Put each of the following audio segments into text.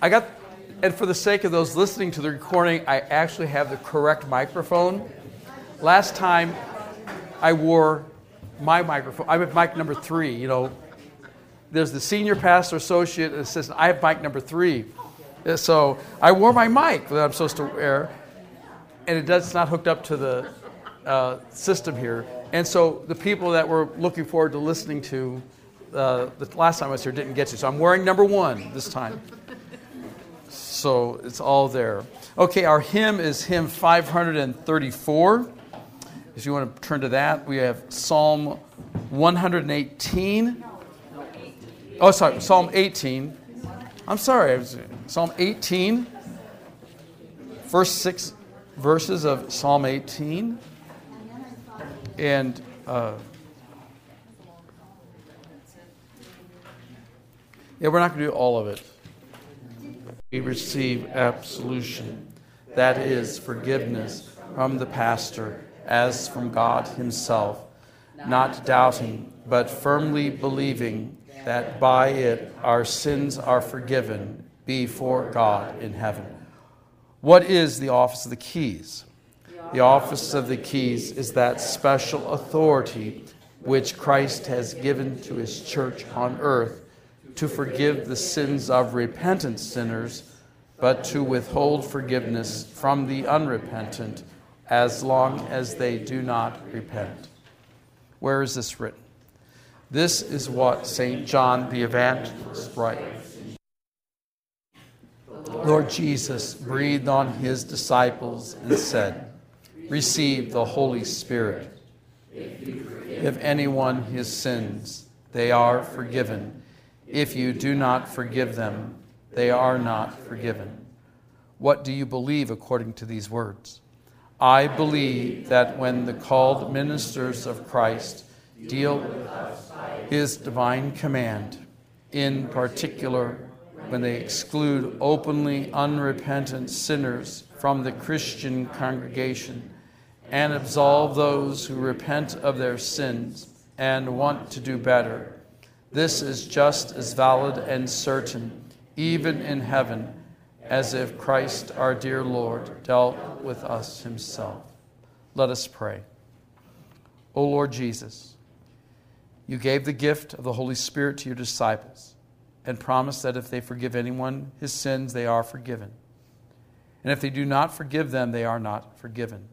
I got, and for the sake of those listening to the recording, I actually have the correct microphone. Last time I wore my microphone, I'm at mic number three, you know. There's the senior pastor, associate, assistant. I have mic number three. Uh, so I wore my mic that I'm supposed to wear, and it does, it's not hooked up to the uh, system here. And so the people that were looking forward to listening to uh, the last time I was here didn't get you. So I'm wearing number one this time. So it's all there. Okay, our hymn is hymn 534. If you want to turn to that, we have Psalm 118. Oh, sorry, Psalm 18. I'm sorry, Psalm 18, first six verses of Psalm 18. And uh, yeah, we're not going to do all of it we receive absolution. That is forgiveness from the pastor as from God Himself, not doubting, but firmly believing that by it our sins are forgiven before God in heaven. What is the office of the keys? The office of the keys is that special authority which Christ has given to His church on earth to forgive the sins of repentant sinners, but to withhold forgiveness from the unrepentant as long as they do not repent. Where is this written? This is what St. John the Evangelist writes. Lord Jesus breathed on his disciples and said, Receive the Holy Spirit. If anyone his sins, they are forgiven if you do not forgive them, they are not forgiven. What do you believe according to these words? I believe that when the called ministers of Christ deal with his divine command, in particular when they exclude openly unrepentant sinners from the Christian congregation and absolve those who repent of their sins and want to do better this is just as valid and certain, even in heaven, as if Christ our dear Lord dealt with us himself. Let us pray. O Lord Jesus, you gave the gift of the Holy Spirit to your disciples and promised that if they forgive anyone his sins, they are forgiven. And if they do not forgive them, they are not forgiven.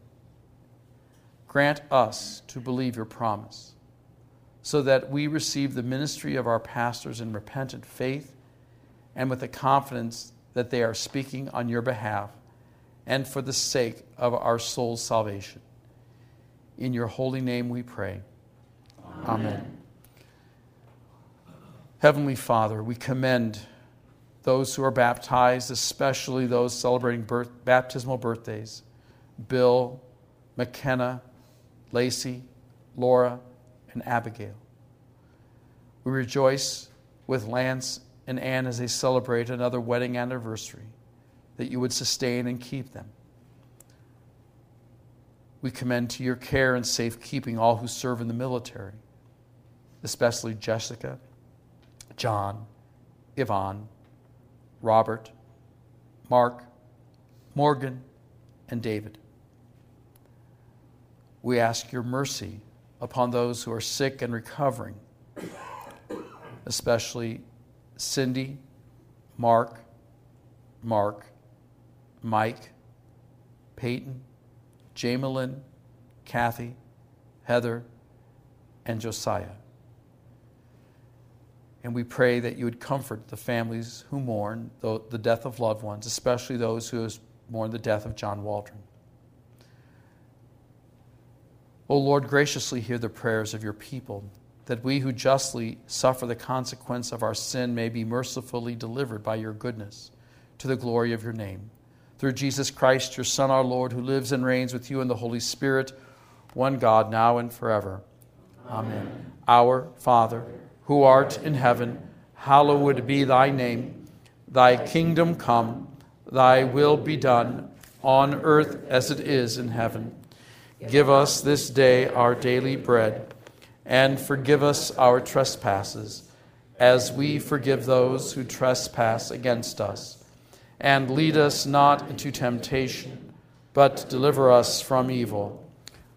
Grant us to believe your promise so that we receive the ministry of our pastors in repentant faith and with the confidence that they are speaking on your behalf and for the sake of our soul's salvation. In your holy name we pray. Amen. Amen. Heavenly Father, we commend those who are baptized, especially those celebrating birth, baptismal birthdays Bill, McKenna, Lacey, Laura, and Abigail. We rejoice with Lance and Anne as they celebrate another wedding anniversary, that you would sustain and keep them. We commend to your care and safekeeping all who serve in the military, especially Jessica, John, Yvonne, Robert, Mark, Morgan, and David. We ask your mercy upon those who are sick and recovering, especially Cindy, Mark, Mark, Mike, Peyton, Jamelyn, Kathy, Heather, and Josiah. And we pray that you would comfort the families who mourn the death of loved ones, especially those who have mourned the death of John Waldron. O Lord, graciously hear the prayers of your people, that we who justly suffer the consequence of our sin may be mercifully delivered by your goodness, to the glory of your name. Through Jesus Christ, your Son, our Lord, who lives and reigns with you in the Holy Spirit, one God, now and forever. Amen. Our Father, who art in heaven, hallowed be thy name. Thy kingdom come, thy will be done, on earth as it is in heaven. Give us this day our daily bread, and forgive us our trespasses, as we forgive those who trespass against us. and lead us not into temptation, but deliver us from evil.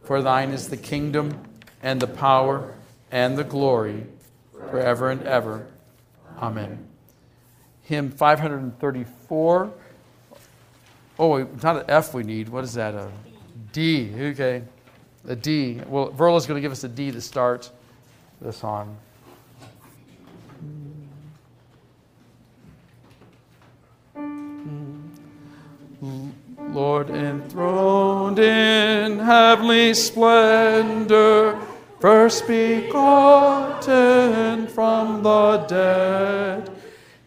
For thine is the kingdom, and the power, and the glory, forever and ever. Amen. Hymn 534. Oh, not an F we need. What is that? A D. Okay. A D. Well, Verla's going to give us a D to start this on. Lord enthroned in heavenly splendor, first begotten from the dead.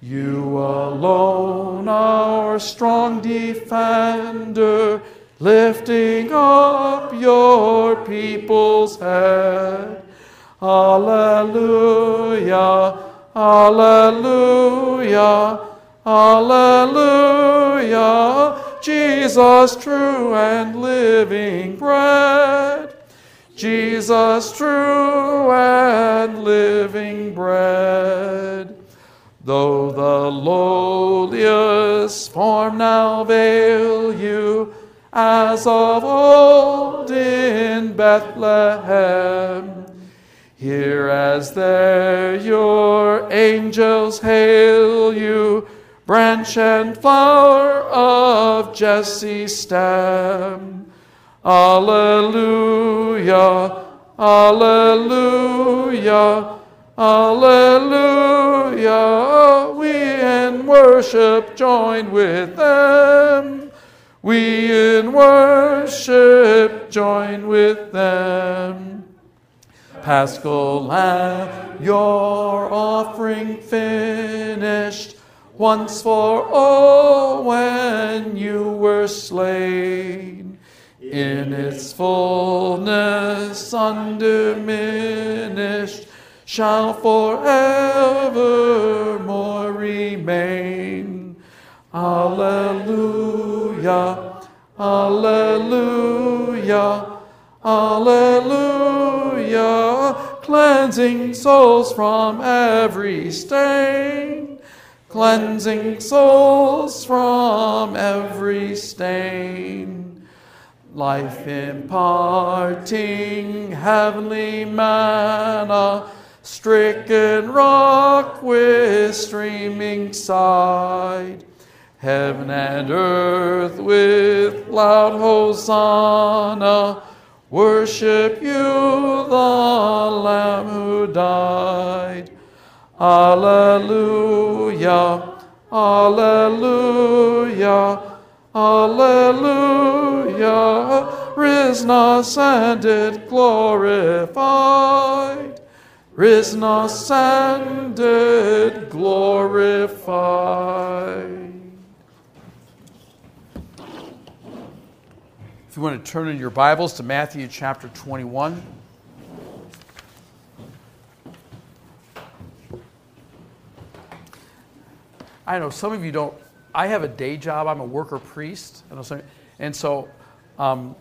You alone, our strong defender, lifting up your people's head. Alleluia, Alleluia, Alleluia. Jesus, true and living bread. Jesus, true and living bread. Though the lowliest form now veil you, as of old in Bethlehem, here as there your angels hail you branch and flower of Jesse's stem. Alleluia, Alleluia, Alleluia. We in worship join with them. We in worship join with them. Paschal Lamb, your offering finished once for all when you were slain. In its fullness undiminished shall forevermore remain. Alleluia, Alleluia, Alleluia, cleansing souls from every stain. Cleansing souls from every stain, life imparting heavenly manna, stricken rock with streaming side. Heaven and earth with loud hosanna worship you, the Lamb who died. Alleluia, Alleluia, Alleluia. Risen, ascended, glorified. Risen, ascended, glorified. If you want to turn in your Bibles to Matthew chapter 21. I know some of you don't. I have a day job. I'm a worker priest, and so um,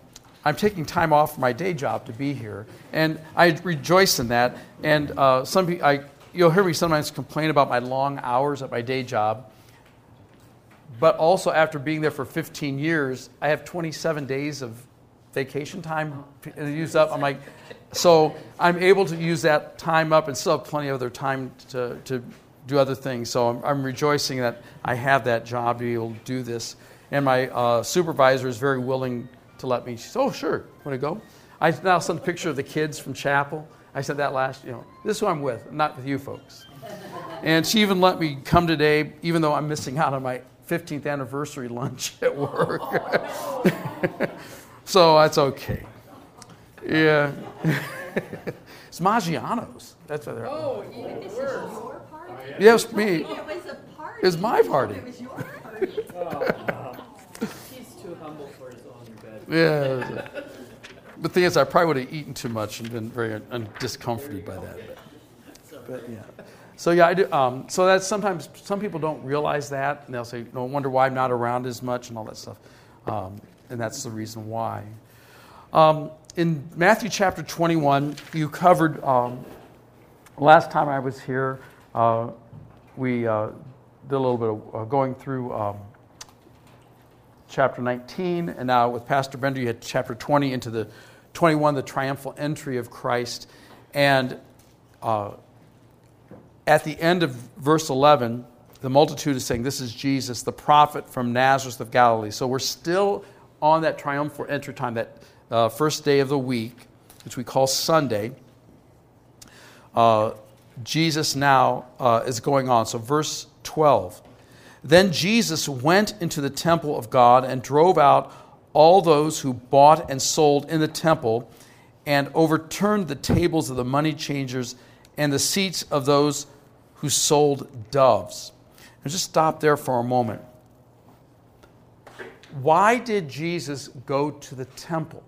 I'm taking time off my day job to be here, and I rejoice in that. And uh, some I, you'll hear me sometimes complain about my long hours at my day job, but also after being there for 15 years, I have 27 days of vacation time used up. I'm like, so I'm able to use that time up and still have plenty of other time to, to do other things. So I'm, I'm, rejoicing that I have that job to be able to do this. And my uh, supervisor is very willing to let me. She said, "Oh, sure, want to go?" I now sent a picture of the kids from chapel. I said that last. You know, this is who I'm with, not with you folks. And she even let me come today, even though I'm missing out on my 15th anniversary lunch at work. Oh. so that's okay. Yeah. it's Maggiano's. That's what they're. Oh, even worse. Oh, yes, me. It was a party. It was my party. It was your party. He's too humble for his own bed. Yeah. The thing is, I probably would have eaten too much and been very un- discomforted by that. But, but yeah. So yeah, I do. Um, so that's sometimes some people don't realize that, and they'll say, "No wonder why I'm not around as much," and all that stuff. Um, and that's the reason why. Um, in Matthew chapter 21, you covered um, last time I was here. Uh, we uh, did a little bit of uh, going through um, chapter 19, and now with Pastor Bender, you had chapter 20 into the 21, the triumphal entry of Christ. And uh, at the end of verse 11, the multitude is saying, This is Jesus, the prophet from Nazareth of Galilee. So we're still on that triumphal entry time, that uh, first day of the week, which we call Sunday. Uh, Jesus now uh, is going on. So, verse 12. Then Jesus went into the temple of God and drove out all those who bought and sold in the temple and overturned the tables of the money changers and the seats of those who sold doves. And just stop there for a moment. Why did Jesus go to the temple?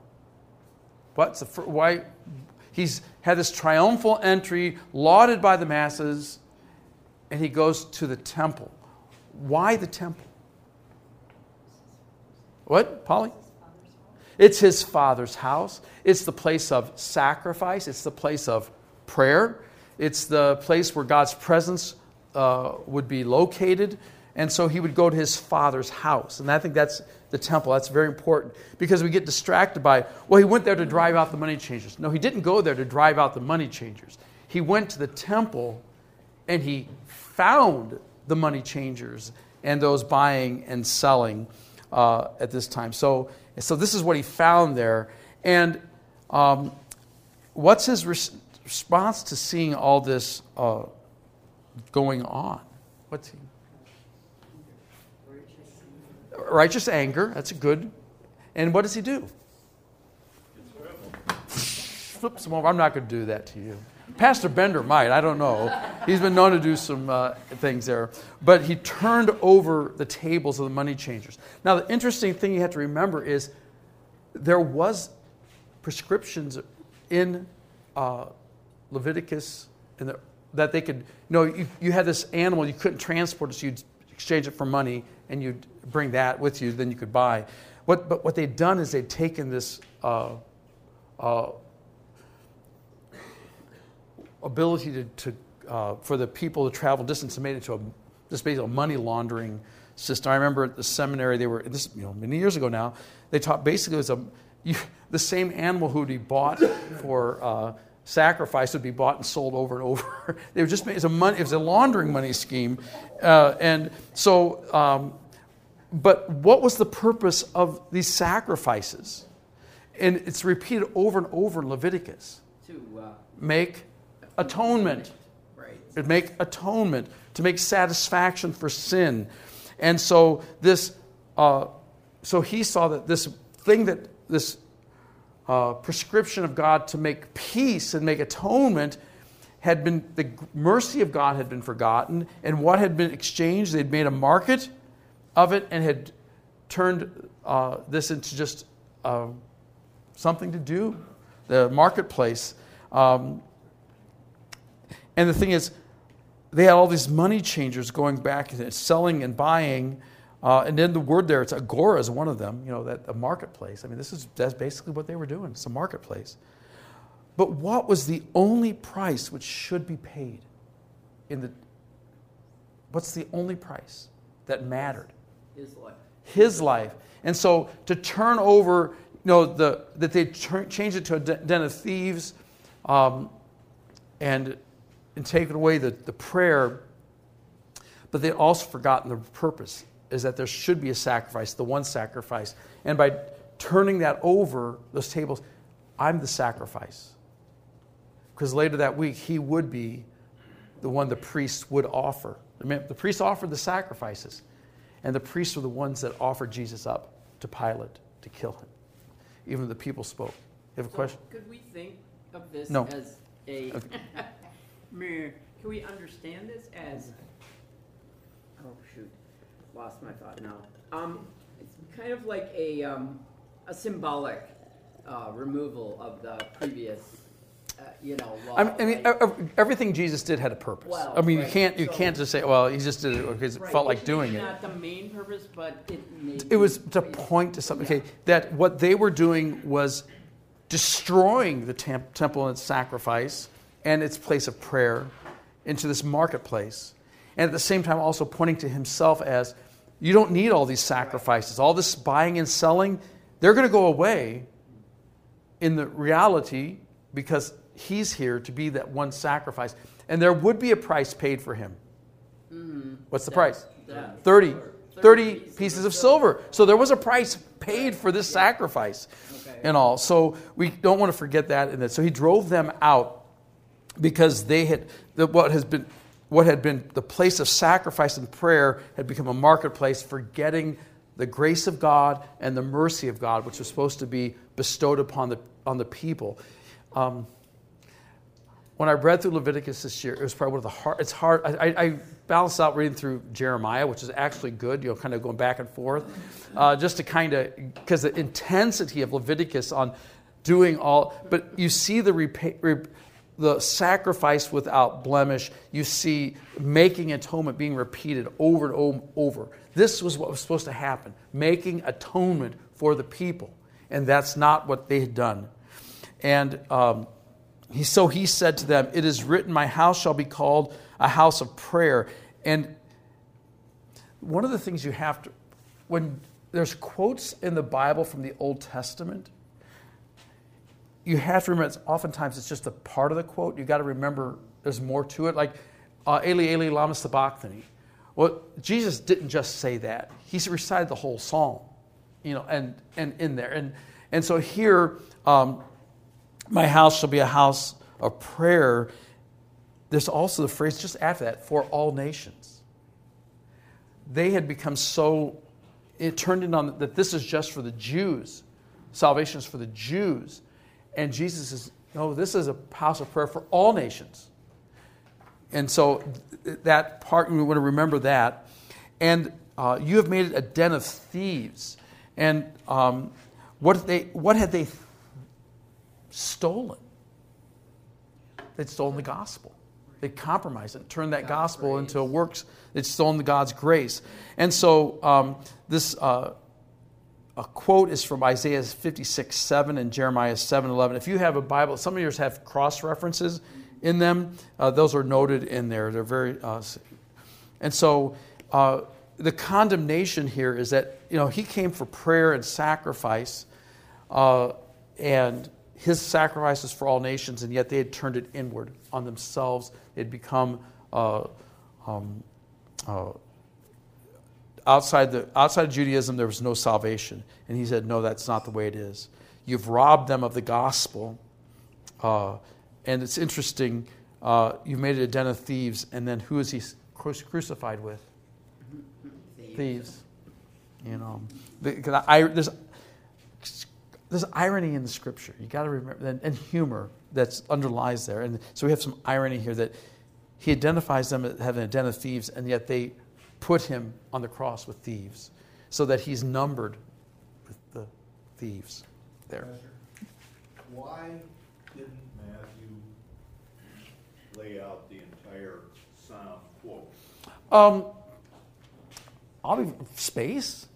What's the why? He's had this triumphal entry, lauded by the masses, and he goes to the temple. Why the temple? What, Polly? It's his father's house. It's the place of sacrifice. It's the place of prayer. It's the place where God's presence uh, would be located. And so he would go to his father's house. And I think that's the temple. That's very important because we get distracted by, well, he went there to drive out the money changers. No, he didn't go there to drive out the money changers. He went to the temple and he found the money changers and those buying and selling uh, at this time. So, so this is what he found there. And um, what's his response to seeing all this uh, going on? What's he? Righteous anger. That's a good. And what does he do? Flips him over. I'm not going to do that to you. Pastor Bender might. I don't know. He's been known to do some uh, things there. But he turned over the tables of the money changers. Now, the interesting thing you have to remember is there was prescriptions in uh, Leviticus and the, that they could, you know, you, you had this animal, you couldn't transport it, so you'd exchange it for money and you'd bring that with you, then you could buy. What, but what they'd done is they'd taken this uh, uh, ability to, to uh, for the people to travel distance and made it into a, basically a money laundering system. I remember at the seminary, they were, this, you know, many years ago now, they taught basically it was a, you, the same animal who would be bought for uh, sacrifice would be bought and sold over and over. they were just, it was a, money, it was a laundering money scheme. Uh, and so, um, but what was the purpose of these sacrifices? And it's repeated over and over in Leviticus. To uh, Make atonement. right. It make atonement to make satisfaction for sin, and so this, uh, so he saw that this thing that this uh, prescription of God to make peace and make atonement had been the mercy of God had been forgotten, and what had been exchanged, they'd made a market of it and had turned uh, this into just uh, something to do, the marketplace. Um, and the thing is, they had all these money changers going back and selling and buying. Uh, and then the word there, it's agora is one of them, you know, that a marketplace. I mean, this is that's basically what they were doing. It's a marketplace. But what was the only price which should be paid in the what's the only price that mattered? His life. His life. And so to turn over, you know, the, that they turn, changed it to a den of thieves um, and, and taken away the, the prayer, but they also forgotten the purpose is that there should be a sacrifice, the one sacrifice. And by turning that over, those tables, I'm the sacrifice. Because later that week, he would be the one the priests would offer. The priests offered the sacrifices, and the priests were the ones that offered Jesus up to Pilate to kill him. Even the people spoke. You have a So question? Could we think of this No. as a, Meh. can we understand this as, oh shoot, lost my thought now. Um, it's kind of like a, um, a symbolic, uh, removal of the previous, uh, you know, law. I mean, I mean, right? ev- everything Jesus did had a purpose. Well, I mean, you can't you so- can't just say, well, he just did it because it Right, felt like doing it. Not the main purpose, but it. It was to point to something. Okay, that what they were doing was destroying the temp- temple and its sacrifice and its place of prayer into this marketplace, and at the same time also pointing to himself as, You don't need all these sacrifices. All this buying and selling, they're going to go away in the reality because he's here to be that one sacrifice. And there would be a price paid for him. Mm-hmm. What's the price? Death. 30. 30 pieces of silver. So there was a price paid for this sacrifice Okay. and all. So we don't want to forget that. And that. So he drove them out because they had what has been what had been the place of sacrifice and prayer had become a marketplace for getting the grace of God and the mercy of God, which was supposed to be bestowed upon the on the people. Um, when I read through Leviticus this year, it was probably one of the hard. It's hard. I, I, balanced out reading through Jeremiah, which is actually good. You know, kind of going back and forth, uh, just to kind of because the intensity of Leviticus on doing all. But you see the repa- re, the sacrifice without blemish. You see making atonement being repeated over and over. This was what was supposed to happen: making atonement for the people, and that's not what they had done. And um, he, so he said to them, It is written, My house shall be called a house of prayer. And one of the things you have to, when there's quotes in the Bible from the Old Testament, you have to remember it's oftentimes it's just a part of the quote. You got to remember there's more to it. Like, uh, Eli, Eli, lama sabachthani. Well, Jesus didn't just say that. He recited the whole psalm, you know, and, and in there. And, and so here, um, my house shall be a house of prayer. There's also the phrase just after that, for all nations. They had become so, it turned in on that this is just for the Jews. Salvation is for the Jews. And Jesus says, no, this is a house of prayer for all nations. And so that part, we want to remember that. And uh, you have made it a den of thieves. And um, what, they, what had they stolen? They'd stolen the gospel. They'd compromised it, turned that gospel into works. They'd stolen the God's grace. And so um, this uh, a quote is from Isaiah 56, 7 and Jeremiah 7, 11. If you have a Bible, some of yours have cross references in them. Uh, those are noted in there. They're very, uh, and so uh, the condemnation here is that you know he came for prayer and sacrifice, uh, and his sacrifices for all nations, and yet they had turned it inward on themselves. They'd become uh, um, uh, outside, the, outside of Judaism, there was no salvation. And he said, No, that's not the way it is. You've robbed them of the gospel. Uh, and it's interesting, uh, you've made it a den of thieves, and then who is he cru- crucified with? Thieves. You know, because I, there's, there's irony in the scripture. You got to remember, and, and humor that's underlies there. And so we have some irony here that he identifies them as having a den of thieves, and yet they put him on the cross with thieves, so that he's numbered with the thieves there. Why didn't Matthew lay out the entire psalm quote? Um, I'll be space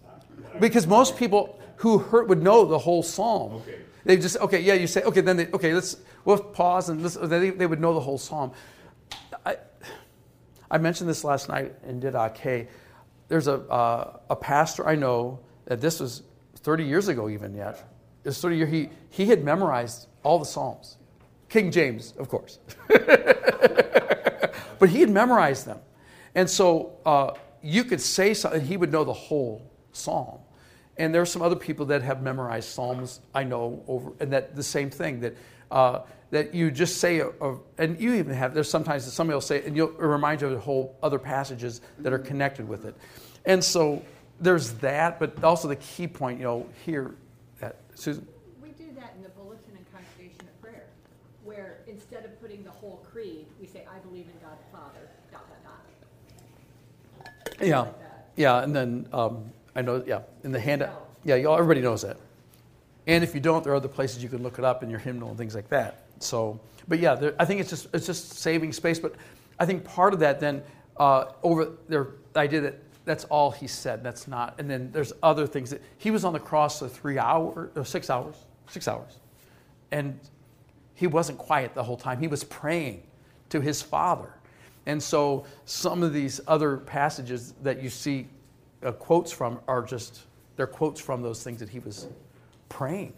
because most people who heard would know the whole psalm. Okay. They just okay, yeah. You say okay, then they okay. Let's we'll pause and listen. They, they would know the whole psalm. I, mentioned this last night in Didache. There's a uh, a pastor I know that this was 30 years ago even yet. It was 30 years. He he had memorized all the psalms, King James, of course. but he had memorized them, and so uh, you could say something, he would know the whole psalm. And there are some other people that have memorized psalms. I know over, and that the same thing that uh, that you just say, a, a- and you even have. There's sometimes that somebody will say, and you'll it'll remind you of the whole other passages that are connected with it. And so there's that, but also the key point, you know, here, that Susan. We do that in the bulletin and congregation of prayer, where instead of putting the whole creed, we say, I believe in God the Father, dot, dot, dot. Yeah, like yeah, and then um, I know, yeah, in the handout, yeah, y'all, everybody knows that. And if you don't, there are other places you can look it up in your hymnal and things like that. So, but yeah, there, I think it's just it's just saving space. But I think part of that then uh, over there, the idea that that's all he said. That's not. And then there's other things that he was on the cross for three hours, or six hours, six hours, and he wasn't quiet the whole time. He was praying to his father. And so some of these other passages that you see uh, quotes from are just they're quotes from those things that he was praying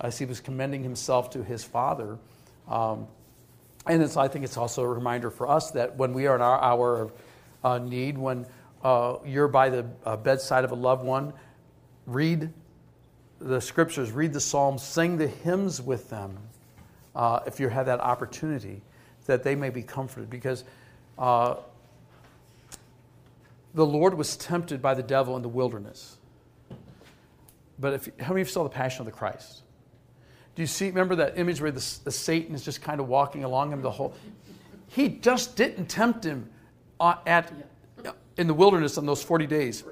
as he was commending himself to his father. Um, and I think it's also a reminder for us that when we are in our hour of uh, need, when uh, you're by the uh, bedside of a loved one, read the scriptures, read the Psalms, sing the hymns with them uh, if you have that opportunity, that they may be comforted. Because uh, the Lord was tempted by the devil in the wilderness. But if, how many of you saw the Passion of the Christ? Do you see, remember that image where the, the Satan is just kind of walking along him the whole? He just didn't tempt him uh, at, in the wilderness on those 40 days.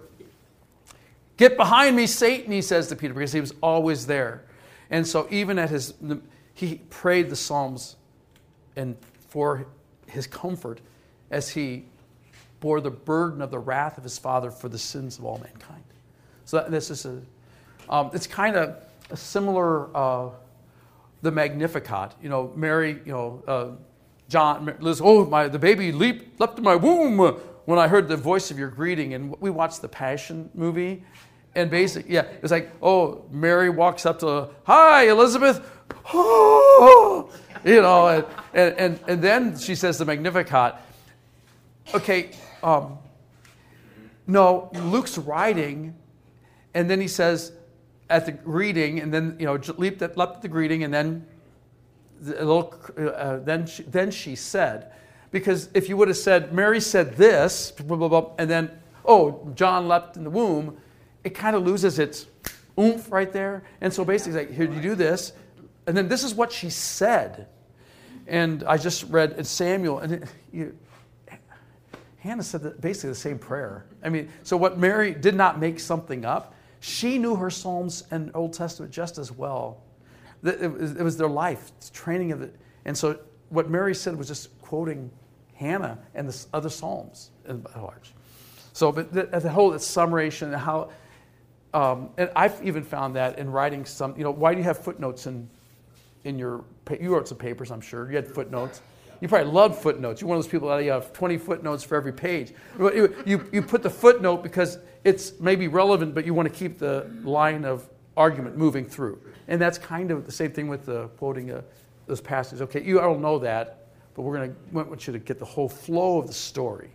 Get behind me, Satan, he says to Peter, because he was always there. And so even at his, he prayed the Psalms and for his comfort as he bore the burden of the wrath of his father for the sins of all mankind. So this is a, um, it's kind of a similar, uh, the Magnificat. You know, Mary, you know, uh, John, Liz, oh, my, the baby leaped, leapt in my womb when I heard the voice of your greeting. And we watched the Passion movie. And basically, yeah, it's like, oh, Mary walks up to, hi, Elizabeth. Oh, you know, and, and, and, and then she says the Magnificat. Okay, um, no, Luke's writing, and then he says, at the greeting, and then you know leaped at, leapt at the greeting, and then a little, uh, then she, then she said, because if you would have said Mary said this, blah, blah, blah, and then oh John leapt in the womb, it kind of loses its oomph right there. And so basically, like here you do this, and then this is what she said, and I just read Samuel, and it, you, Hannah said basically the same prayer. I mean, so what Mary did not make something up she knew her Psalms and Old Testament just as well. It was their life, training of it. And so what Mary said was just quoting Hannah and the other Psalms at large. So, but the, the whole summation and how, um, and I've even found that in writing some, you know, why do you have footnotes in, in your, you wrote some papers, I'm sure. You had footnotes. You probably love footnotes. You're one of those people that you have 20 footnotes for every page. You, you, put the footnote because it's maybe relevant, but you want to keep the line of argument moving through. And that's kind of the same thing with the quoting uh, those passages. Okay, you all know that, but we're going to want you to get the whole flow of the story.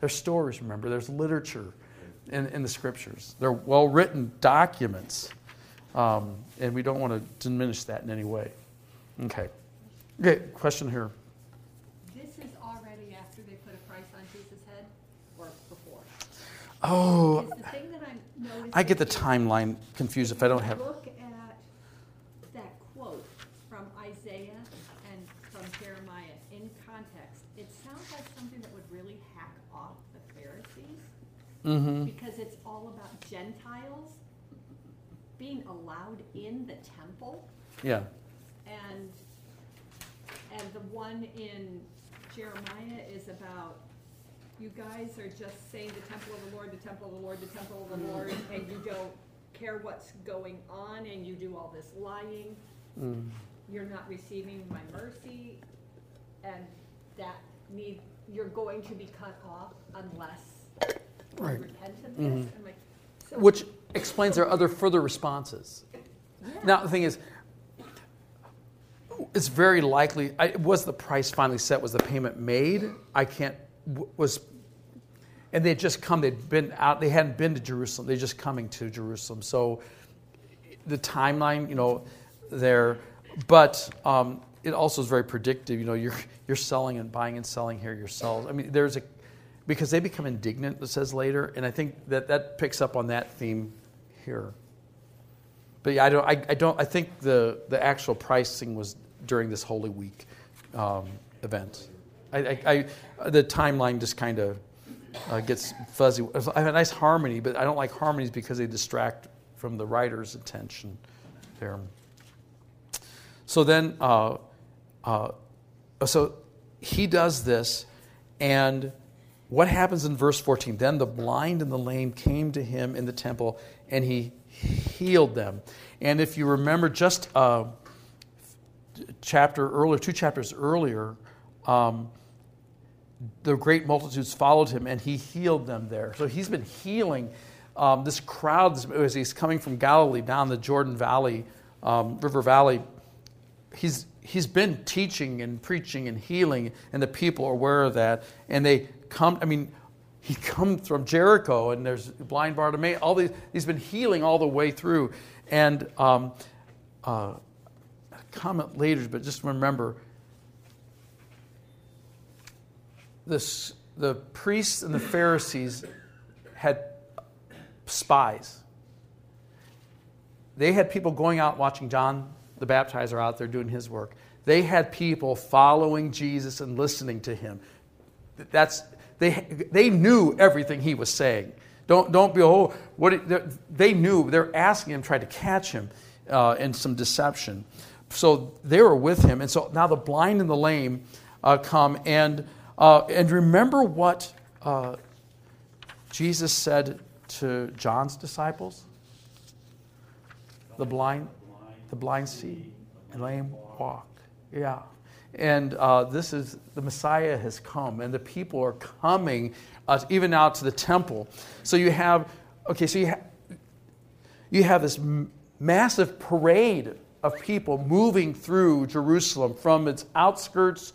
There's stories, remember, there's literature in, in the scriptures. They're well written documents, um, and we don't want to diminish that in any way. Okay. Okay, question here. Oh, I get the timeline confused if I don't have. Look at that quote from Isaiah and from Jeremiah in context. It sounds like something that would really hack off the Pharisees Mm-hmm. because it's all about Gentiles being allowed in the temple. Yeah. And and the one in Jeremiah is about you guys are just saying the temple of the Lord, the temple of the Lord, the temple of the mm. Lord, and you don't care what's going on, and you do all this lying. Mm. You're not receiving my mercy, and that need you're going to be cut off unless right. you repent of this. Mm-hmm. Like, so Which explains their other further responses. Yeah. Now the thing is, it's very likely. I, was the price finally set? Was the payment made? I can't was and they'd just come they'd been out they hadn't been to jerusalem they're just coming to jerusalem. So the timeline you know there but um, it also is very predictive you know you're you're selling and buying and selling here yourselves. I mean there's a because they become indignant it says later and i think that that picks up on that theme here. But yeah i don't i, I don't i think the the actual pricing was during this holy week um, event I, I, the timeline just kind of uh, gets fuzzy. I have a nice harmony, but I don't like harmonies because they distract from the writer's attention there. So then, uh, uh, so he does this, and what happens in verse 14? Then the blind and the lame came to him in the temple, and he healed them. And if you remember, just a uh, chapter earlier, two chapters earlier, um, the great multitudes followed him, and he healed them there. So he's been healing um, this crowd as he's coming from Galilee down the Jordan Valley, um, River Valley. He's he's been teaching and preaching and healing, and the people are aware of that. And they come. I mean, he comes from Jericho, and there's blind Bartimaeus. All these, he's been healing all the way through. And um, uh, comment later, but just remember this, the priests and the Pharisees had spies. They had people going out watching John the Baptizer out there doing his work. They had people following Jesus and listening to him. That's, they, they knew everything he was saying. Don't, don't be, oh, what, they knew. They're asking him, trying to catch him uh, in some deception. So they were with him. And so now the blind and the lame uh, come. And, uh, and remember what uh, Jesus said to John's disciples? The blind, the blind see, and lame walk. Yeah. And uh, this is the Messiah has come, and the people are coming uh, even out to the temple. So you have, okay, so you, ha- you have this m- massive parade of people moving through Jerusalem from its outskirts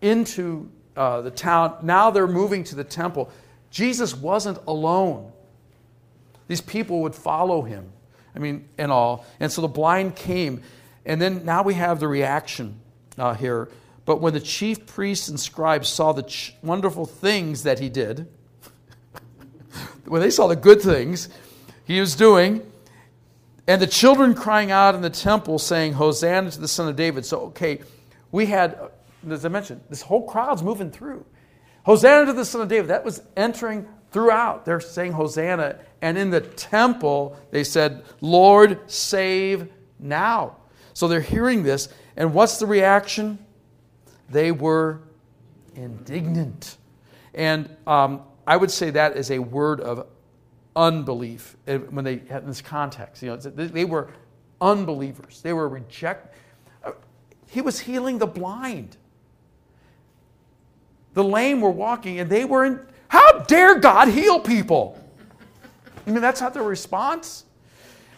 into uh, the town. Now they're moving to the temple. Jesus wasn't alone. These people would follow him. I mean, and all. And so the blind came. And then now we have the reaction uh, here. But when the chief priests and scribes saw the ch- wonderful things that he did, when they saw the good things he was doing, and the children crying out in the temple saying, Hosanna to the Son of David. So, okay, we had, as I mentioned, this whole crowd's moving through. Hosanna to the Son of David. That was entering throughout. They're saying Hosanna. And in the temple, they said, Lord, save now. So they're hearing this. And what's the reaction? They were indignant. And um, I would say that is a word of unbelief when they had this context. You know, they were unbelievers. They were reject. Uh, he was healing the blind. The lame were walking, and they were in. How dare God heal people? I mean, that's not their response.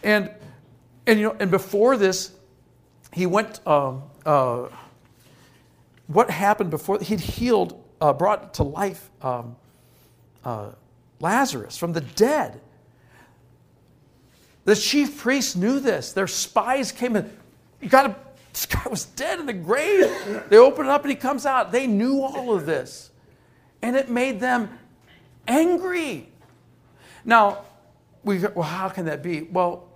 And and you know, and before this, he went. Uh, uh, what happened before he'd healed, uh, brought to life um, uh, Lazarus from the dead. The chief priests knew this. Their spies came in. You got to, this guy was dead in the grave. They open it up and he comes out. They knew all of this. And it made them angry. Now, we, well, how can that be? Well,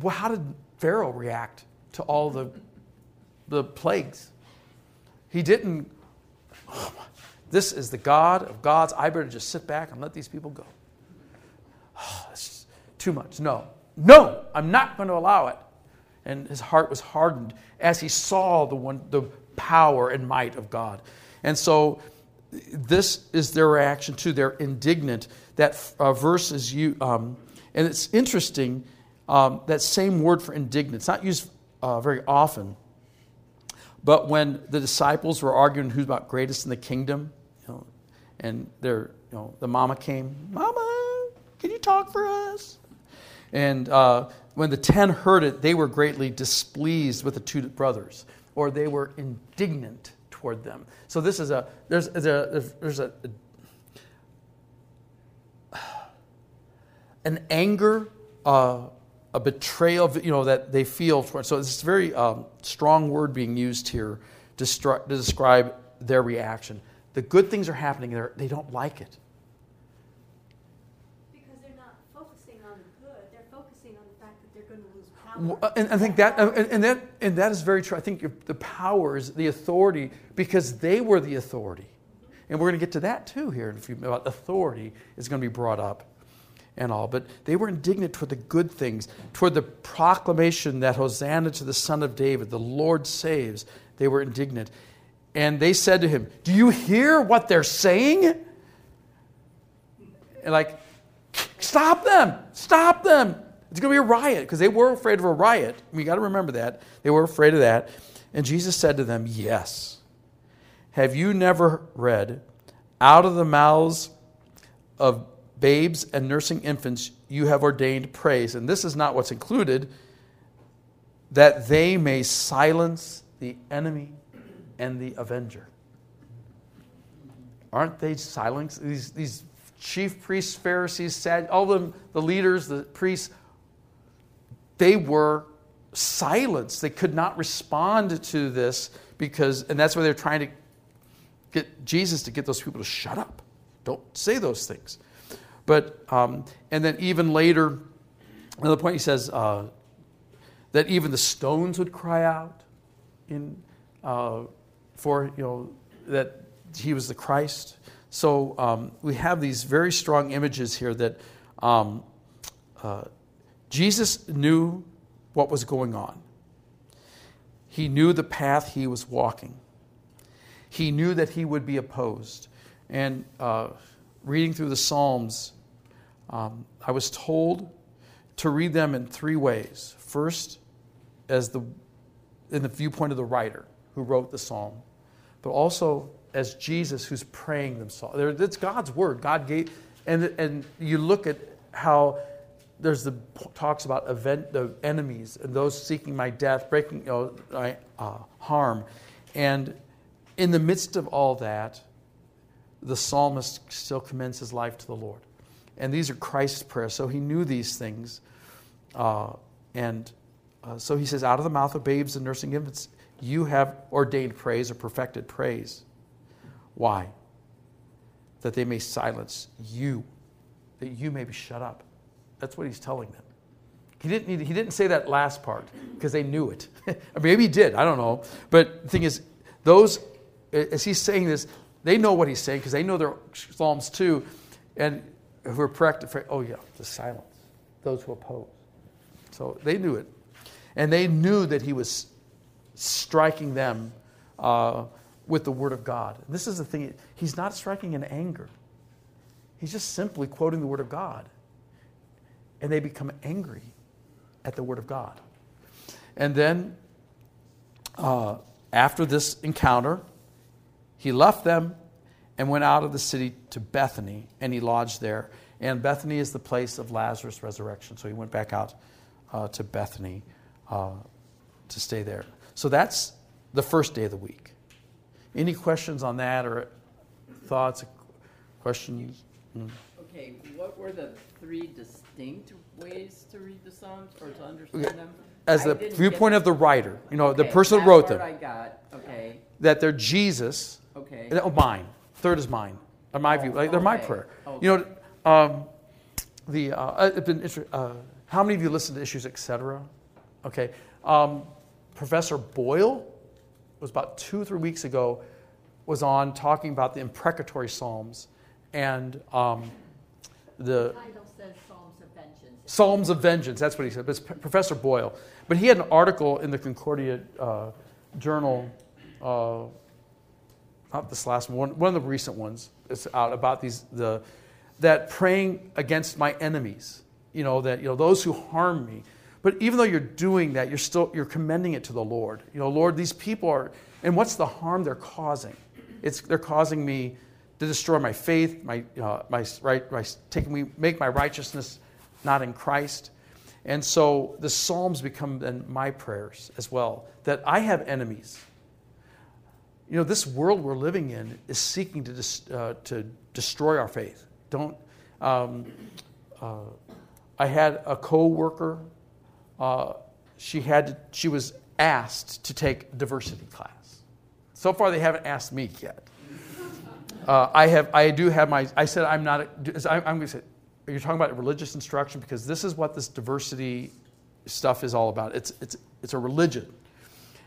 well, how did Pharaoh react to all the, the plagues? He didn't, oh, this is the God of gods. I better just sit back and let these people go. Oh, that's too much. No, no, I'm not going to allow it. And his heart was hardened as he saw the, one, the power and might of God. And so this is their reaction too. They're indignant. That uh, verse is you, um, and it's interesting. Um, that same word for indignant. It's not used uh, very often. But when the disciples were arguing who's about greatest in the kingdom, and their, you know, the mama came, Mama, can you talk for us? And uh, when the ten heard it, they were greatly displeased with the two brothers, or they were indignant toward them. So this is a there's a, there's a, a an anger, uh, a betrayal, you know, that they feel. For, so it's a very um, strong word being used here to, stru- to describe their reaction the good things are happening, there, they don't like it. Because they're not focusing on the good, they're focusing on the fact that they're going to lose power. Uh, and I think that, uh, and that, and that is very true. I think the power is the authority because they were the authority. And we're going to get to that too here about authority is going to be brought up and all. But they were indignant toward the good things, toward the proclamation that Hosanna to the Son of David, the Lord saves. They were indignant. And they said to him, Do you hear what they're saying? And like, stop them, stop them. It's going to be a riot because they were afraid of a riot. We got to remember that. They were afraid of that. And Jesus said to them, Yes. Have you never read, Out of the mouths of babes and nursing infants you have ordained praise? And this is not what's included, that they may silence the enemy and the avenger. Aren't they silenced? These, these chief priests, Pharisees, all them, the leaders, the priests, they were silenced. They could not respond to this because, and that's why they're trying to get Jesus to get those people to shut up. Don't say those things. But, um, and then even later, another point he says uh, that even the stones would cry out in, uh, for, you know, that he was the Christ. So um, we have these very strong images here that um, uh, Jesus knew what was going on. He knew the path he was walking. He knew that he would be opposed. And uh, reading through the Psalms, um, I was told to read them in three ways. First, as the in the viewpoint of the writer who wrote the psalm, but also as Jesus who's praying them. It's God's word. God gave, and and you look at how there's the talks about event the enemies and those seeking my death, breaking you know, my, uh, harm, and in the midst of all that, the psalmist still commends his life to the Lord. And these are Christ's prayers. So he knew these things. Uh, and uh, so he says, Out of the mouth of babes and nursing infants, you have ordained praise or perfected praise. Why? That they may silence you, that you may be shut up. That's what he's telling them. He didn't, he didn't say that last part because they knew it. Maybe he did, I don't know. But the thing is, those, as he's saying this, they know what he's saying because they know their Psalms too. And who are correct, oh yeah, the silence, those who oppose. So they knew it. And they knew that he was striking them uh, with the Word of God. This is the thing, he's not striking in anger, he's just simply quoting the Word of God. And they become angry at the Word of God. And then, uh, after this encounter, he left them and went out of the city to Bethany, and he lodged there. And Bethany is the place of Lazarus' resurrection. So he went back out uh, to Bethany uh, to stay there. So that's the first day of the week. Any questions on that or thoughts, questions? Mm. Okay, what were the three distinct ways to read the Psalms or to understand them? As the viewpoint of the writer, you know, okay, the person who wrote them. I got, okay. That they're Jesus. Okay. Oh, mine. Third is mine. In my oh, view, like they're okay. my prayer. Okay. You know, um, the uh, it's been uh, how many of you listen to issues, etc. Okay, um, Professor Boyle was about two or three weeks ago, was on talking about the imprecatory psalms and um, the Psalms of Vengeance. Psalms of Vengeance. That's what he said. But it's Professor Boyle. But he had an article in the Concordia uh, Journal. Uh, not this last one, one of the recent ones. It's out about these the that praying against my enemies. You know that you know those who harm me but even though you're doing that, you're still you're commending it to the Lord. You know, Lord, these people are, and what's the harm they're causing? It's they're causing me to destroy my faith, my uh, my right, my, taking me make my righteousness not in Christ. And so the Psalms become then my prayers as well. That I have enemies. You know, this world we're living in is seeking to, dis, uh, to destroy our faith. Don't. Um, uh, I had a co-worker uh, she, had she was asked to take diversity class. So far, they haven't asked me yet. Uh, I, have, I do have my, I said I'm not, I, I'm going to say, you're talking about religious instruction because this is what this diversity stuff is all about. It's, it's, it's a religion.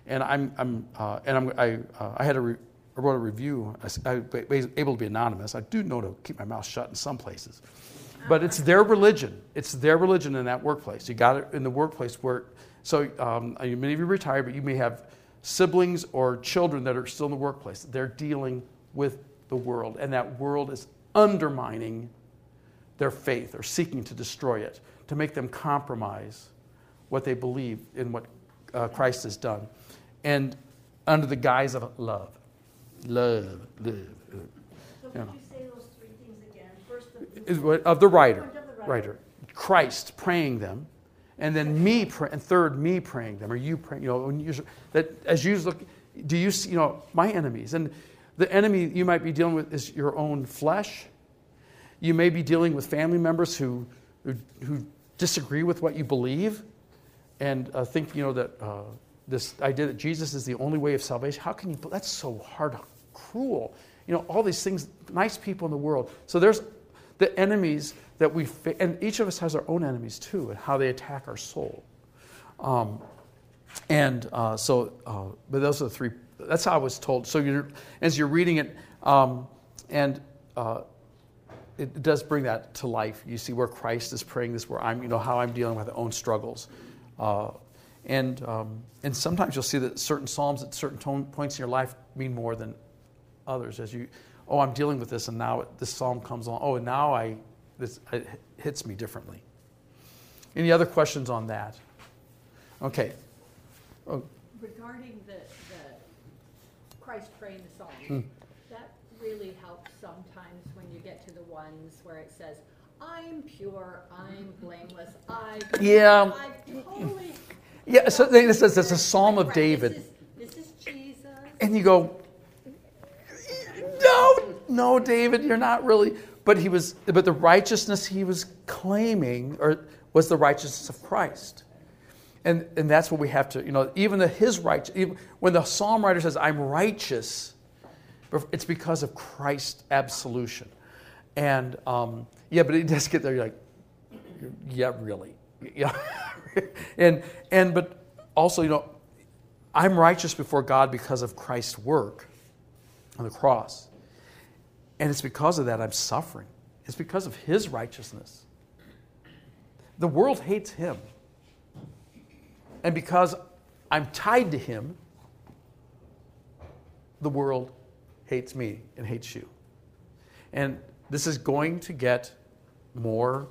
And I'm, I'm, uh, and I'm, I, uh, I had a, re, I wrote a review. I, I was able to be anonymous. I do know to keep my mouth shut in some places. But it's their religion. It's their religion in that workplace. You got it in the workplace where, so um, many of you retired, but you may have siblings or children that are still in the workplace. They're dealing with the world, and that world is undermining their faith or seeking to destroy it, to make them compromise what they believe in what uh, Christ has done, and under the guise of love. love, love. So could you say those three things again? First, the. Of the writer, Of writer. Christ praying them, and then me, pray, and third, me praying them, or you praying, you know, when you, that as you look, do you see, you know, my enemies? And the enemy you might be dealing with is your own flesh. You may be dealing with family members who, who, who disagree with what you believe and uh, think, you know, that uh, this idea that Jesus is the only way of salvation. How can you, that's so hard, cruel. You know, all these things, nice people in the world. So there's the enemies that we, fa- and each of us has our own enemies too, and how they attack our soul. Um, and uh, so, uh, but those are the three. That's how I was told. So you're, as you're reading it, um, and uh, it does bring that to life. You see where Christ is praying this, where I'm, you know, how I'm dealing with my own struggles. Uh, and, um, and sometimes you'll see that certain psalms at certain tone, points in your life mean more than others. As you, oh, I'm dealing with this, and now this psalm comes along. Oh, and now I, this it hits me differently. Any other questions on that? Okay. Oh, Regarding Christ praying the psalm, Hmm. that really helps sometimes when you get to the ones where it says, I'm pure, I'm blameless, I. Yeah. I totally. Yeah, so then it says it's a psalm of Right, David. This is, this is Jesus. And you go, no, no, David, you're not really. But he was, but the righteousness he was claiming, or was the righteousness of Christ. And, and that's what we have to, you know, even the, his even when the psalm writer says, I'm righteous, it's because of Christ's absolution. And um, yeah, but it does get there, you're like, yeah, really. Yeah. and, and, but also, you know, I'm righteous before God because of Christ's work on the cross. And it's because of that I'm suffering. It's because of his righteousness. The world hates him. And because I'm tied to him, the world hates me and hates you. And this is going to get more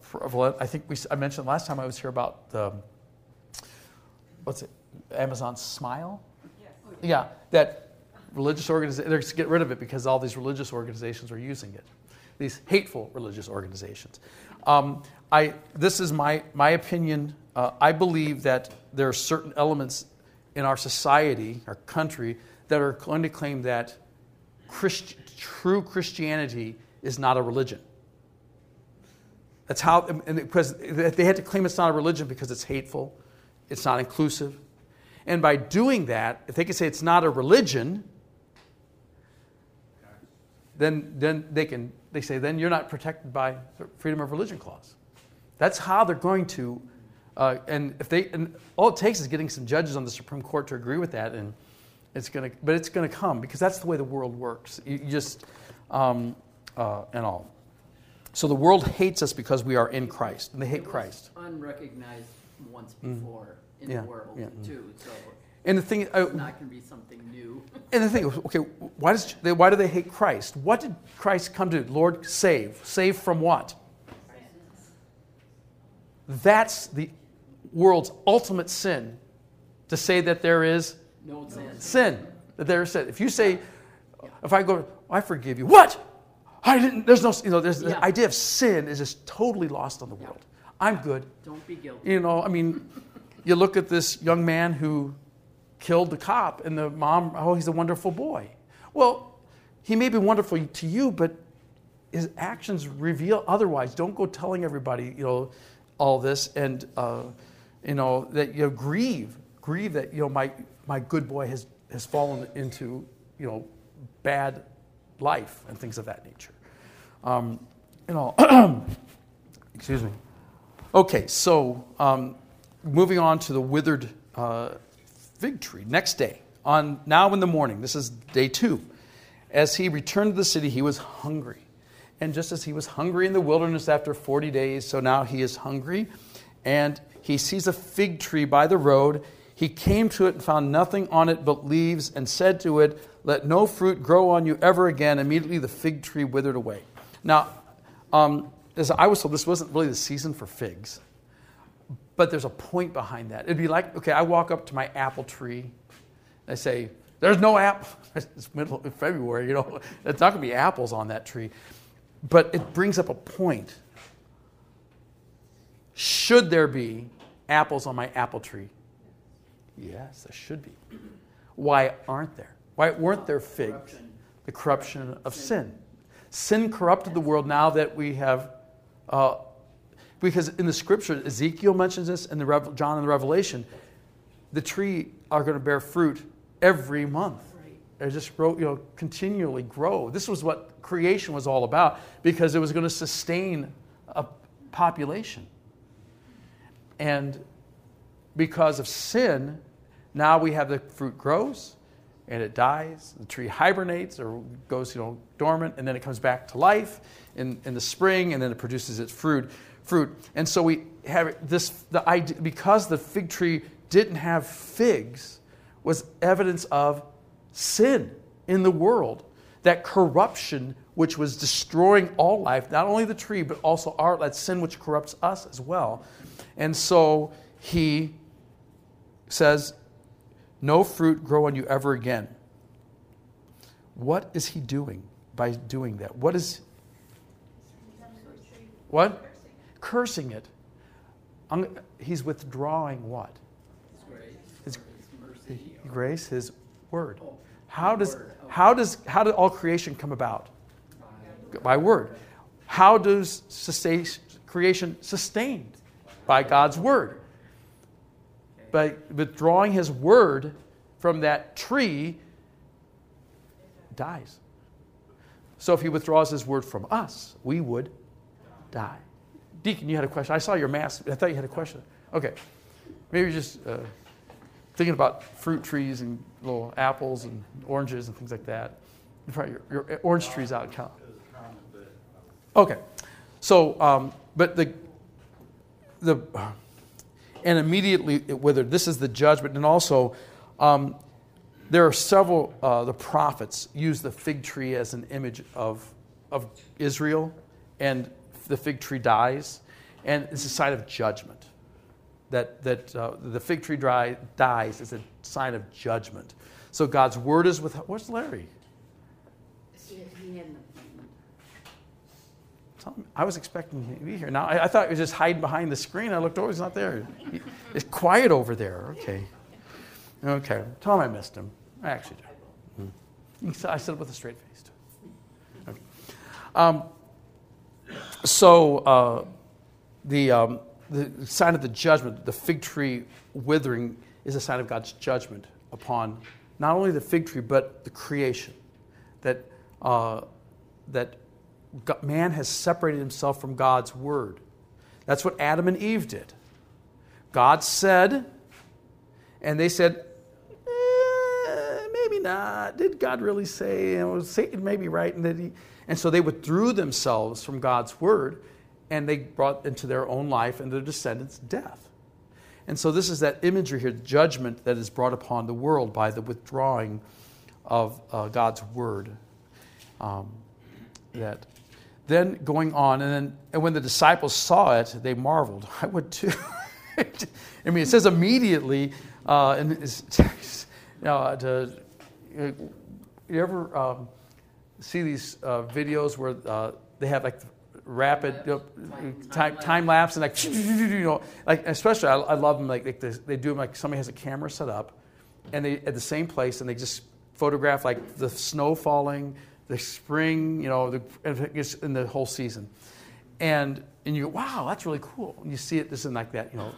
prevalent. I think we, I mentioned last time I was here about the, what's it, Amazon Smile? Yeah, that religious organization, they're to get rid of it because all these religious organizations are using it. These hateful religious organizations. Um, I, this is my, my opinion. Uh, I believe that there are certain elements in our society, our country, that are going to claim that Christ, true Christianity is not a religion. That's how, because they had to claim it's not a religion because it's hateful, it's not inclusive. And by doing that, if they can say it's not a religion, then, then they can they say then you're not protected by the freedom of religion clause. That's how they're going to, uh, and if they and all it takes is getting some judges on the Supreme Court to agree with that, and it's gonna, but it's gonna come because that's the way the world works. You, you just um, uh, and all. So the world hates us because we are in Christ, and they hate Christ. Unrecognized once before in Yeah, the world yeah, mm. too, so And the thing, uh, it's not gonna be something new. And the thing, okay, why, does, why do they hate Christ? What did Christ come to do? Lord, save. Save from what? That's the world's ultimate sin to say that there is No sense. sin. That there is sin. If you say, if I go, I forgive you, what? I didn't, there's no, you know, there's, Yeah. the idea of sin is just totally lost on the world. I'm good. Don't be guilty. You know, I mean, you look at this young man who killed the cop, and the mom, oh, he's a wonderful boy. Well, he may be wonderful to you, but his actions reveal otherwise. Don't go telling everybody, you know, all this, and uh, you know that you know, grieve, grieve that you know my my good boy has has fallen into you know bad life and things of that nature. Um, you know, excuse me. Okay, so um, moving on to the withered uh, fig tree. Next day, on now in the morning, this is day two. As he returned to the city, he was hungry. And just as he was hungry in the wilderness after 40 days, so now he is hungry. And he sees a fig tree by the road. He came to it and found nothing on it but leaves, and said to it, Let no fruit grow on you ever again. Immediately the fig tree withered away. Now, um, as I was told, this wasn't really the season for figs, but there's a point behind that. It'd be like, okay, I walk up to my apple tree, and I say, There's no apple. It's middle of February, you know. It's not going to be apples on that tree. But it brings up a point. Should there be apples on my apple tree? Yes, there should be. Why aren't there? Why weren't there figs? The corruption of sin. Sin corrupted the world now that we have, uh, because in the scripture, Ezekiel mentions this, and the Rev- John in the Revelation, the tree are going to bear fruit every month. It just grow, you know, continually grow. This was what creation was all about because it was going to sustain a population. And because of sin, now we have the fruit grows and it dies. The tree hibernates or goes, you know, dormant, and then it comes back to life in, in the spring, and then it produces its fruit. Fruit, and so we have this. The idea because the fig tree didn't have figs was evidence of sin in the world. That corruption which was destroying all life, not only the tree, but also our that sin which corrupts us as well. And so he says, No fruit grow on you ever again. What is he doing by doing that? What is what? Cursing it. He's withdrawing what? His grace, his word. How does how does how did all creation come about? By word. How does creation sustained? By God's word. By withdrawing his word from that tree dies. So if he withdraws his word from us, we would die. Deacon, you had a question. I saw your mask. I thought you had a question. Okay. Maybe just uh, thinking about fruit trees and little apples and oranges and things like that. Of your, your orange trees out. Okay. So, um, but the, the, and immediately it. This is the judgment. And also, um, there are several, uh, the prophets use the fig tree as an image of, of Israel, and the fig tree dies, and it's a sign of judgment. That, that uh, the fig tree dry, dies is a sign of judgment. So God's word is with. Where's Larry? He had an appointment. Tell him- I was expecting him to be here. Now I, I thought he was just hiding behind the screen. I looked over, he's not there. He- it's quiet over there. Okay. Okay. Him I missed him. I actually do. Hmm. He I said it with a straight face. Too. Okay. Um, so uh, the um, the sign of the judgment, the fig tree withering, is a sign of God's judgment upon not only the fig tree but the creation. That uh, that man has separated himself from God's word. That's what Adam and Eve did. God said, and they said, "Eh, maybe not. Did God really say? And was Satan maybe right? And, he, and so they withdrew themselves from God's word, and they brought into their own life and their descendants death. And so this is that imagery here, judgment that is brought upon the world by the withdrawing of uh, God's word. Um, that then going on, and then and when the disciples saw it, they marveled. I would too. I mean, it says immediately, uh, and you know, to, you ever um, see these uh, videos where uh, they have like rapid you know, time, time lapse and like you know like especially I, I love them like, like they, they do them like somebody has a camera set up and they at the same place and they just photograph like the snow falling the spring you know the in the whole season. And and you go wow that's really cool. And you see it this and like that you know.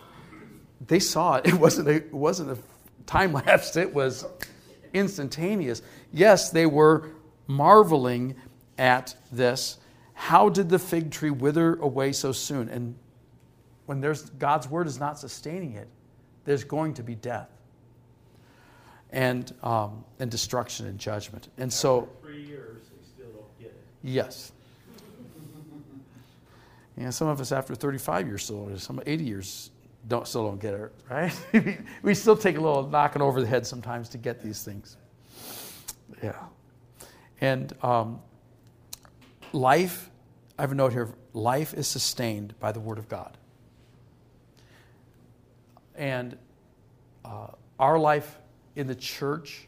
They saw it. It wasn't a, it wasn't a time lapse. It was instantaneous. Yes they were marveling at this. How did the fig tree wither away so soon? And when there's god's word is not sustaining it there's going to be death and, um, and destruction and judgment. And so Three years, they still don't get it. Yes. And some of us after 35 years still, some 80 years don't still don't get it, right? we still take a little knocking over the head sometimes to get these things. Yeah. And um, life, I have a note here life is sustained by the Word of God. And uh, our life in the church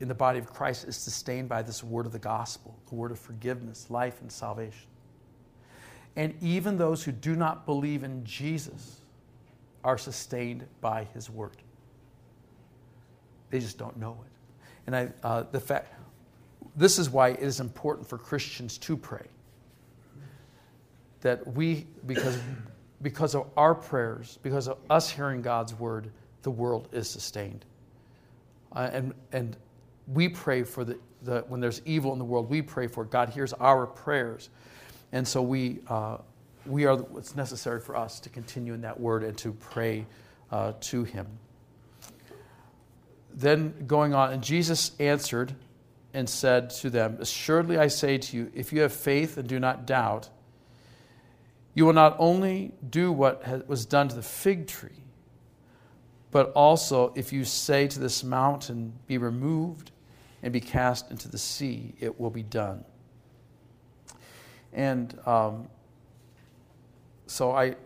in the body of Christ is sustained by this word of the gospel, the word of forgiveness, life, and salvation. And even those who do not believe in Jesus are sustained by his word. They just don't know it. And I, uh, the fact, this is why it is important for Christians to pray. That we, because, because of our prayers, because of us hearing God's word, the world is sustained. Uh, and, and we pray for the, the, when there's evil in the world, we pray for it. God hears our prayers. And so we, uh, we are what's necessary for us to continue in that word and to pray uh, to him. Then going on, and Jesus answered and said to them, Assuredly I say to you, if you have faith and do not doubt, you will not only do what was done to the fig tree, but also if you say to this mountain, Be removed and be cast into the sea, it will be done. And um, so I, you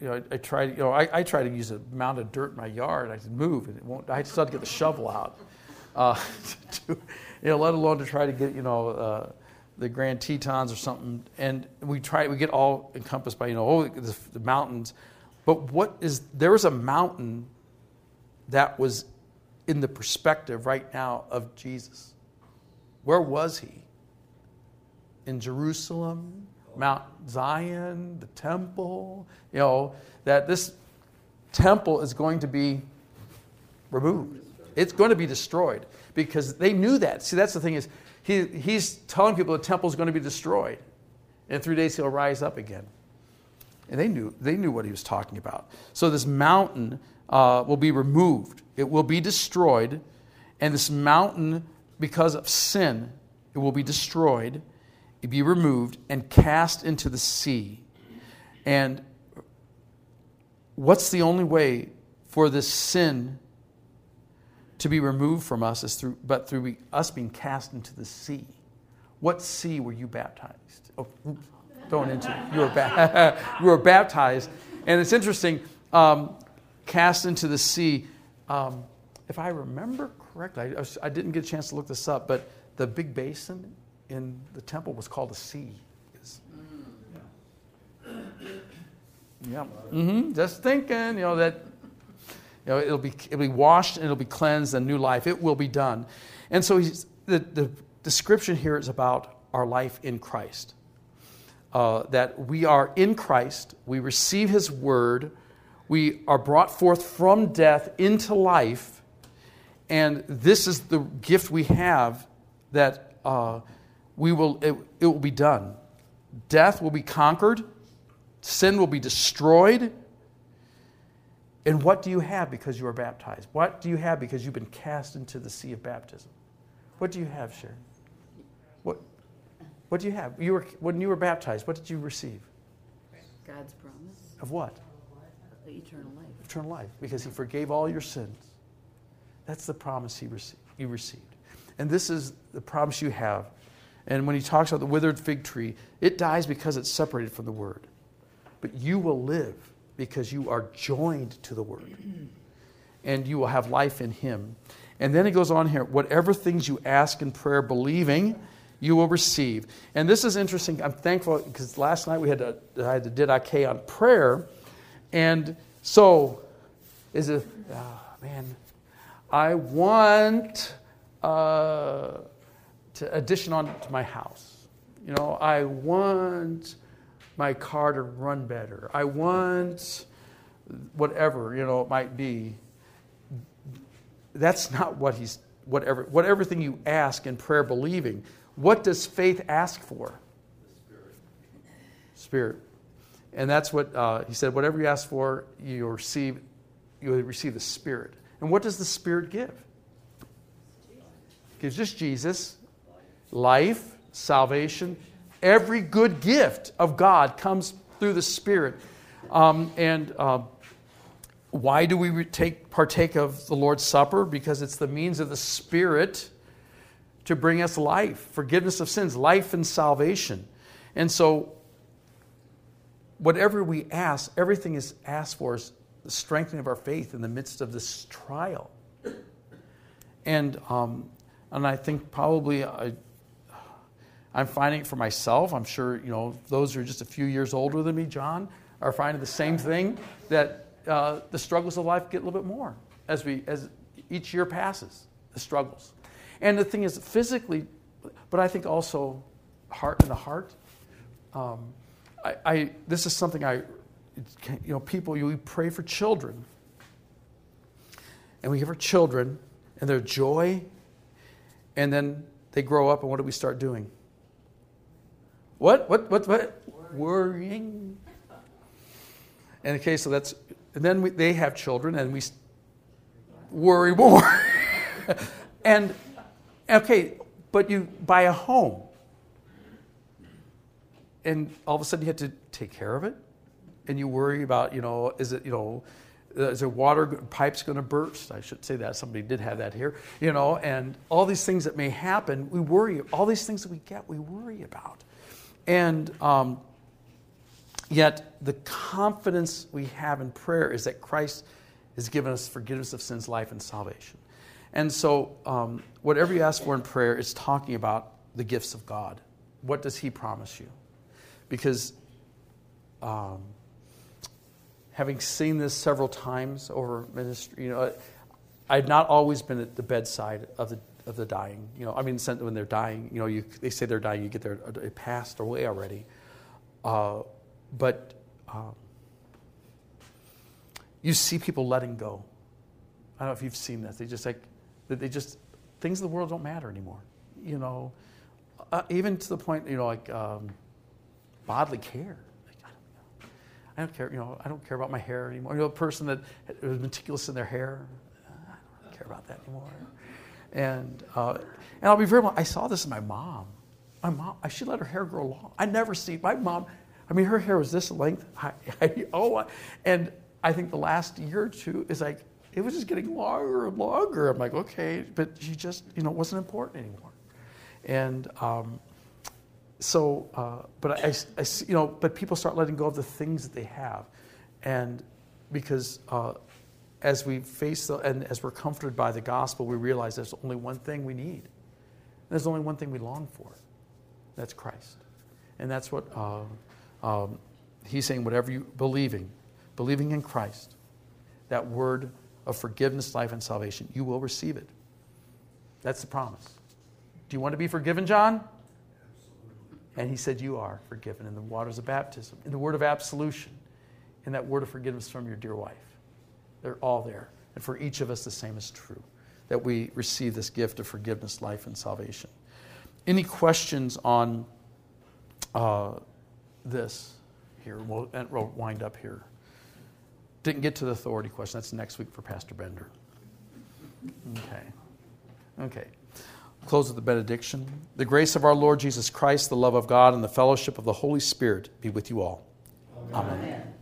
know, I, I try, you know, I, I, try to use a mound of dirt in my yard. I can move, and it won't. I just have to get the shovel out, uh, to, you know, let alone to try to get, you know, uh, the Grand Tetons or something. And we try, we get all encompassed by, you know, oh, the, the mountains. But what is there was a mountain that was in the perspective right now of Jesus. Where was he? In Jerusalem, Mount Zion, the temple, you know, that this temple is going to be removed. It's going to be destroyed because they knew that. See, that's the thing is he, he's telling people the temple is going to be destroyed. In three days he'll rise up again. And they knew, they knew what he was talking about. So this mountain uh, will be removed, it will be destroyed, and this mountain, because of sin, it will be destroyed, it be removed, and cast into the sea. And what's the only way for this sin to be removed from us is through, but through us being cast into the sea. What sea were you baptized? Oh, going into you were, ba- you were baptized, and it's interesting. Um, cast into the sea. Um, if I remember correctly, I, I, didn't get a chance to look this up, but the big basin in the temple was called a sea. Yeah. Mm-hmm. Just thinking, you know, that you know, it'll be, it'll be washed and it'll be cleansed and new life. It will be done. And so the, the description here is about our life in Christ. Uh, that we are in Christ, we receive His word, we are brought forth from death into life, and this is the gift we have that uh, we will, it, it will be done. Death will be conquered, sin will be destroyed. And what do you have because you are baptized? What do you have because you've been cast into the sea of baptism? What do you have, Sharon? What, do you have? You were, when you were baptized, what did you receive? God's promise. Of what? eternal life. Eternal life, because he forgave all your sins. That's the promise he received, you received. And this is the promise you have. And when he talks about the withered fig tree, it dies because it's separated from the word. But you will live because you are joined to the word. And you will have life in him. And then he goes on here whatever things you ask in prayer, believing, you will receive. And this is interesting. I'm thankful because last night we had I had a didache on prayer. And so, is it, oh, man, I want uh, to addition on to my house. You know, I want my car to run better. I want whatever, you know, it might be. That's not what he's, whatever, whatever thing you ask in prayer believing. What does faith ask for? Spirit. Spirit. And that's what uh, he said whatever you ask for, you receive, you receive the Spirit. And what does the Spirit give? Gives just Jesus, life, salvation. Every good gift of God comes through the Spirit. Um, and uh, why do we take, partake of the Lord's Supper? Because it's the means of the Spirit to bring us life, forgiveness of sins, life and salvation. And so whatever we ask, everything is asked for is the strengthening of our faith in the midst of this trial. And um, And I think probably I, I'm finding it for myself. I'm sure, you know, those who are just a few years older than me, John, are finding the same thing that uh, the struggles of life get a little bit more as, we, as each year passes, the struggles. And the thing is, physically, but I think also heart in the heart. Um, I, I, this is something I, you know, people, you, we pray for children. And we give our children and their joy, and then they grow up, and what do we start doing? What? What? What? What? Worrying. And okay, so that's, and then we, they have children, and we worry more. and, okay, but you buy a home, and all of a sudden you have to take care of it, and you worry about, you know, is it, you know, is there water pipes going to burst? I should say that somebody did have that here, you know, and all these things that may happen, we worry. All these things that we get, we worry about, and um, yet the confidence we have in prayer is that Christ has given us forgiveness of sins, life, and salvation. And so, um, whatever you ask for in prayer is talking about the gifts of God. What does He promise you? Because um, having seen this several times over ministry, you know, I've not always been at the bedside of the of the dying. You know, I mean, when they're dying, you know, you, they say they're dying, you get there, it passed away already. Uh, but um, you see people letting go. I don't know if you've seen this. They just like, they just, things in the world don't matter anymore. You know, uh, even to the point, you know, like um, bodily care. Like, I, don't, I don't care, you know, I don't care about my hair anymore. You know, a person that was meticulous in their hair, I don't care about that anymore. And, uh, and I'll be very, I saw this in my mom. My mom, she let her hair grow long. I never see, my mom, I mean, her hair was this length. I, I, oh, and I think the last year or two is like, it was just getting longer and longer. I'm like, okay, but she just, you know, wasn't important anymore. And um, so, uh, but I, I, you know, but people start letting go of the things that they have, and because uh, as we face the, and as we're comforted by the gospel, we realize there's only one thing we need. There's only one thing we long for. That's Christ, and that's what uh, um, he's saying. Whatever you believing, believing in Christ, that word of forgiveness, life, and salvation, you will receive it. That's the promise. Do you want to be forgiven, John? Absolutely. And he said, You are forgiven in the waters of baptism, in the word of absolution, in that word of forgiveness from your dear wife. They're all there. And for each of us, the same is true that we receive this gift of forgiveness, life, and salvation. Any questions on uh, this here? We'll, we'll wind up here. Didn't get to the authority question. That's next week for Pastor Bender. Okay. Okay. Close with the benediction. The grace of our Lord Jesus Christ, the love of God, and the fellowship of the Holy Spirit be with you all. Amen. Amen.